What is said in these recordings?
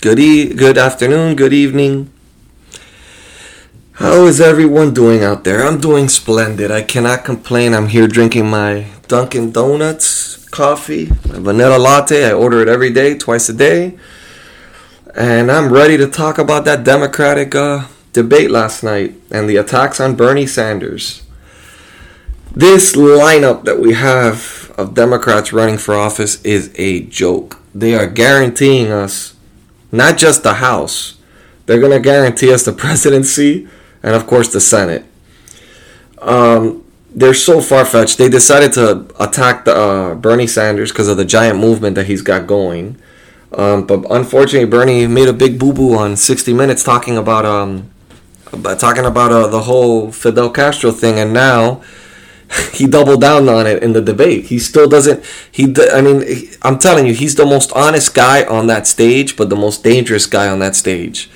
good e- good afternoon, good evening. How is everyone doing out there? I'm doing splendid. I cannot complain. I'm here drinking my Dunkin' Donuts coffee, my vanilla latte. I order it every day, twice a day. And I'm ready to talk about that Democratic uh, debate last night and the attacks on Bernie Sanders. This lineup that we have of Democrats running for office is a joke. They are guaranteeing us not just the House, they're going to guarantee us the presidency and, of course, the Senate. Um, they're so far fetched. They decided to attack the, uh, Bernie Sanders because of the giant movement that he's got going. Um, but unfortunately, Bernie made a big boo boo on 60 Minutes talking about um, about talking about uh, the whole Fidel Castro thing, and now he doubled down on it in the debate. He still doesn't. He, I mean, I'm telling you, he's the most honest guy on that stage, but the most dangerous guy on that stage.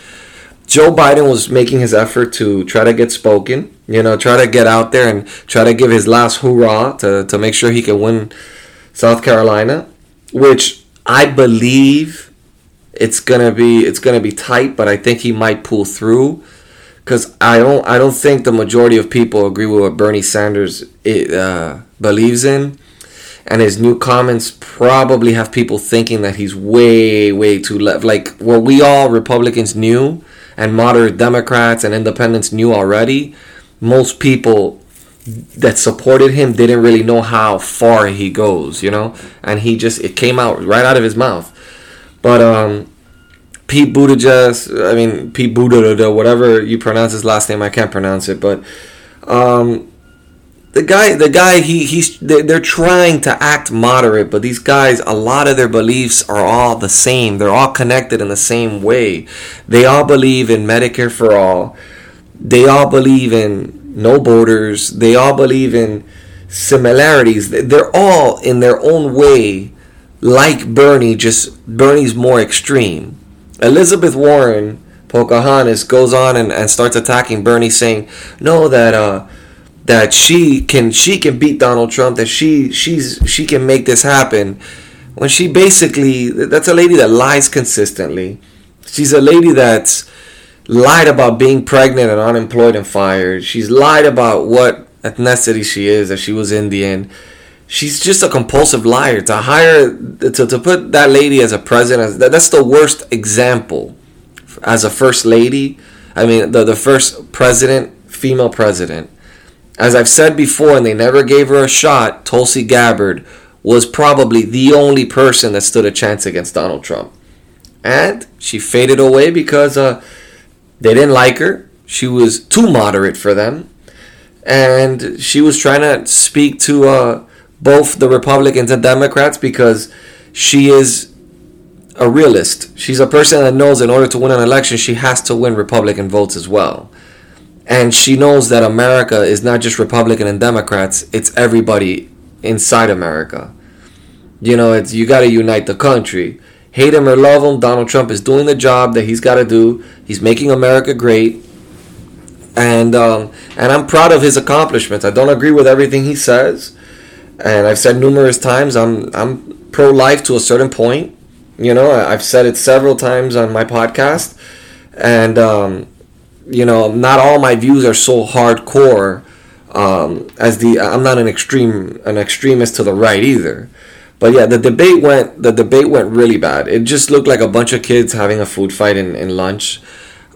Joe Biden was making his effort to try to get spoken, you know, try to get out there and try to give his last hoorah to, to make sure he can win South Carolina, which I believe it's gonna be it's gonna be tight, but I think he might pull through because I don't I don't think the majority of people agree with what Bernie Sanders uh, believes in, and his new comments probably have people thinking that he's way way too left. Like what we all Republicans knew, and moderate Democrats and independents knew already. Most people that supported him didn't really know how far he goes, you know, and he just it came out right out of his mouth. But um, Pete Buttigieg, I mean Pete Buttigieg, whatever you pronounce his last name, I can't pronounce it, but um, the guy, the guy, he he's they're, trying to act moderate, but these guys, a lot of their beliefs are all the same. They're all connected in the same way. They all believe in Medicare for all. They all believe in no borders. They all believe in similarities. They're all in their own way like Bernie, just Bernie's more extreme. Elizabeth Warren, Pocahontas, goes on and, and starts attacking Bernie, saying, "No, that uh, that she can she can beat Donald Trump, that she she's she can make this happen." When she basically that's a lady that lies consistently. She's a lady that's lied about being pregnant and unemployed and fired. She's lied about what ethnicity she is, that she was Indian she's just a compulsive liar. To hire to, to put that lady as a president that, that's the worst example as a first lady. I mean the, the first president female president. As i've said before and they never gave her a shot tulsi gabbard was probably the only person that stood a chance against donald trump. And she faded away because uh, they didn't like her. She was too moderate for them. And she was trying to speak to uh, both the Republicans and Democrats because she is a realist. She's a person that knows in order to win an election, she has to win Republican votes as well. And she knows that America is not just Republican and Democrats, it's everybody inside America. You know, it's you got to unite the country. Hate him or love him, Donald Trump is doing the job that he's got to do. He's making America great. And um, and I'm proud of his accomplishments. I don't agree with everything he says and I've said numerous times I'm I'm pro life to a certain point. You know, I've said it several times on my podcast, and um, you know, not all my views are so hardcore um, as the. I'm not an extreme an extremist to the right either. But yeah, the debate went the debate went really bad. It just looked like a bunch of kids having a food fight in, in lunch.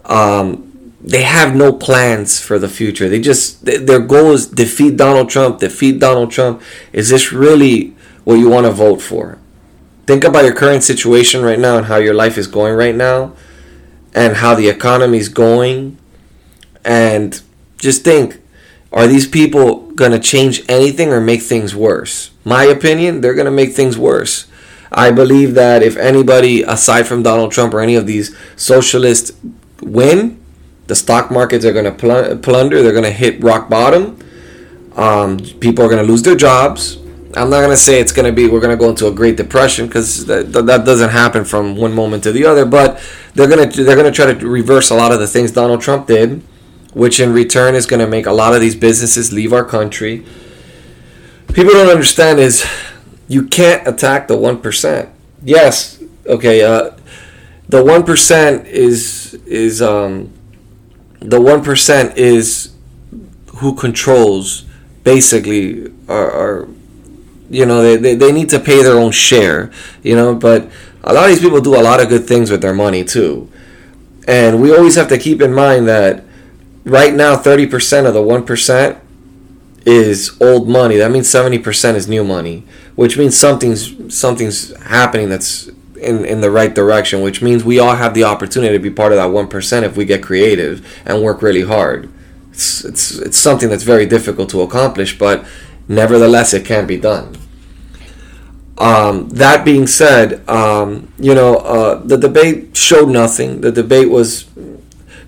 Um, they have no plans for the future. They just their goal is defeat Donald Trump, defeat Donald Trump. Is this really what you want to vote for? Think about your current situation right now and how your life is going right now and how the economy is going and just think are these people going to change anything or make things worse? My opinion, they're going to make things worse. I believe that if anybody aside from Donald Trump or any of these socialists win, the stock markets are going to pl- plunder. They're going to hit rock bottom. Um, people are going to lose their jobs. I'm not going to say it's going to be we're going to go into a Great Depression because that, that doesn't happen from one moment to the other. But they're going to they're going to try to reverse a lot of the things Donald Trump did, which in return is going to make a lot of these businesses leave our country. People don't understand is you can't attack the one percent. Yes, okay. Uh, the one percent is is um, the one percent is who controls basically are, you know they, they, they need to pay their own share you know but a lot of these people do a lot of good things with their money too. And we always have to keep in mind that right now 30% of the 1% is old money. That means 70% is new money which means something's something's happening that's in, in the right direction which means we all have the opportunity to be part of that 1% if we get creative and work really hard it's, it's, it's something that's very difficult to accomplish but nevertheless it can be done um, that being said, um, you know, uh, the debate showed nothing. The debate was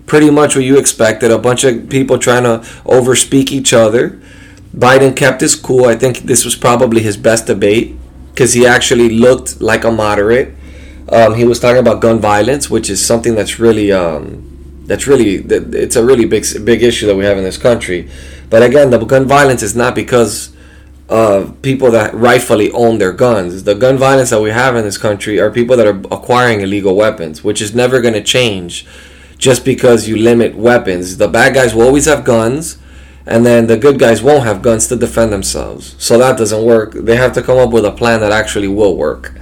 pretty much what you expected a bunch of people trying to overspeak each other. Biden kept his cool. I think this was probably his best debate because he actually looked like a moderate. Um, he was talking about gun violence, which is something that's really um, that's really it's a really big big issue that we have in this country. But again, the gun violence is not because of people that rightfully own their guns. The gun violence that we have in this country are people that are acquiring illegal weapons, which is never going to change just because you limit weapons. The bad guys will always have guns, and then the good guys won't have guns to defend themselves. So that doesn't work. They have to come up with a plan that actually will work.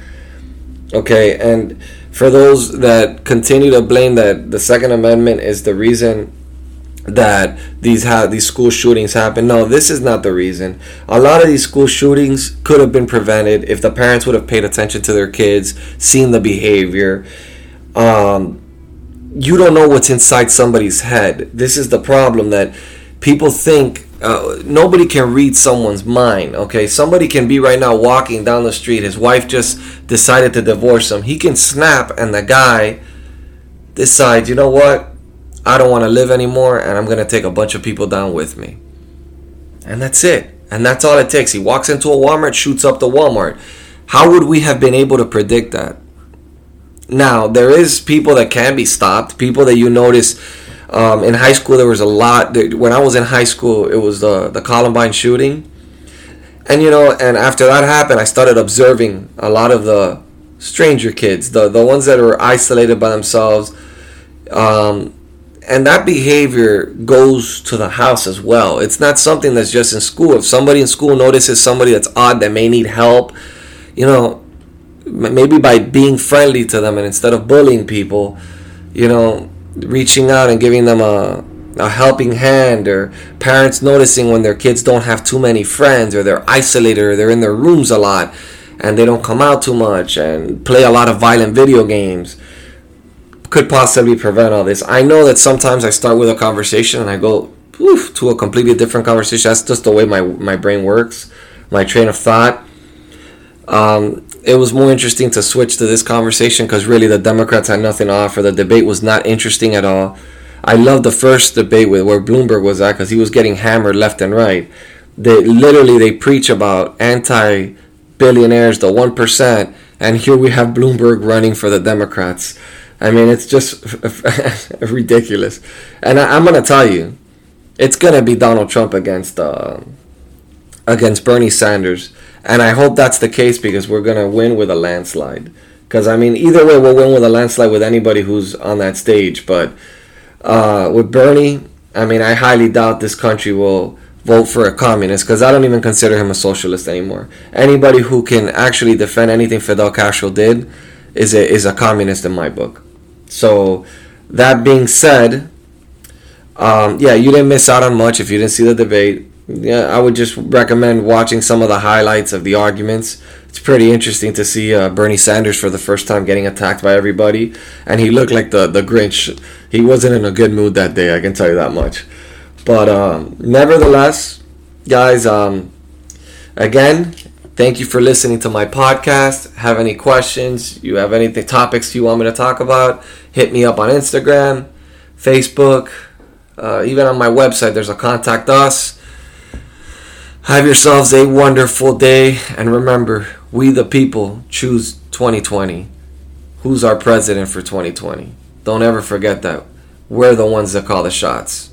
Okay, and for those that continue to blame that the Second Amendment is the reason that these ha- these school shootings happen. No, this is not the reason. A lot of these school shootings could have been prevented if the parents would have paid attention to their kids, seen the behavior. Um, you don't know what's inside somebody's head. This is the problem that people think uh, nobody can read someone's mind. Okay, somebody can be right now walking down the street. His wife just decided to divorce him. He can snap, and the guy decides, you know what? I don't want to live anymore and I'm going to take a bunch of people down with me. And that's it. And that's all it takes. He walks into a Walmart, shoots up the Walmart. How would we have been able to predict that? Now, there is people that can be stopped, people that you notice um, in high school there was a lot when I was in high school it was the the Columbine shooting. And you know, and after that happened, I started observing a lot of the stranger kids, the the ones that are isolated by themselves. Um, and that behavior goes to the house as well. It's not something that's just in school. If somebody in school notices somebody that's odd that may need help, you know, maybe by being friendly to them and instead of bullying people, you know, reaching out and giving them a, a helping hand, or parents noticing when their kids don't have too many friends, or they're isolated, or they're in their rooms a lot and they don't come out too much and play a lot of violent video games could possibly prevent all this. I know that sometimes I start with a conversation and I go to a completely different conversation. That's just the way my my brain works, my train of thought. Um, it was more interesting to switch to this conversation because really the Democrats had nothing to offer. The debate was not interesting at all. I love the first debate with where Bloomberg was at because he was getting hammered left and right. They literally they preach about anti billionaires, the one percent, and here we have Bloomberg running for the Democrats. I mean, it's just ridiculous. And I, am gonna tell you, it's gonna be Donald Trump against uh, against Bernie Sanders, and I hope that's the case because we're gonna win with a landslide. Because I mean, either way, we'll win with a landslide with anybody who's on that stage. But uh, with Bernie, I mean, I highly doubt this country will vote for a communist because I don't even consider him a socialist anymore. Anybody who can actually defend anything Fidel Castro did is a is a communist in my book. So, that being said, um, yeah, you didn't miss out on much if you didn't see the debate. Yeah, I would just recommend watching some of the highlights of the arguments. It's pretty interesting to see uh, Bernie Sanders for the first time getting attacked by everybody, and he looked like the the Grinch. He wasn't in a good mood that day. I can tell you that much. But um, nevertheless, guys, um, again, Thank you for listening to my podcast. Have any questions? You have anything topics you want me to talk about? Hit me up on Instagram, Facebook, uh, even on my website. There's a contact us. Have yourselves a wonderful day, and remember, we the people choose 2020. Who's our president for 2020? Don't ever forget that. We're the ones that call the shots.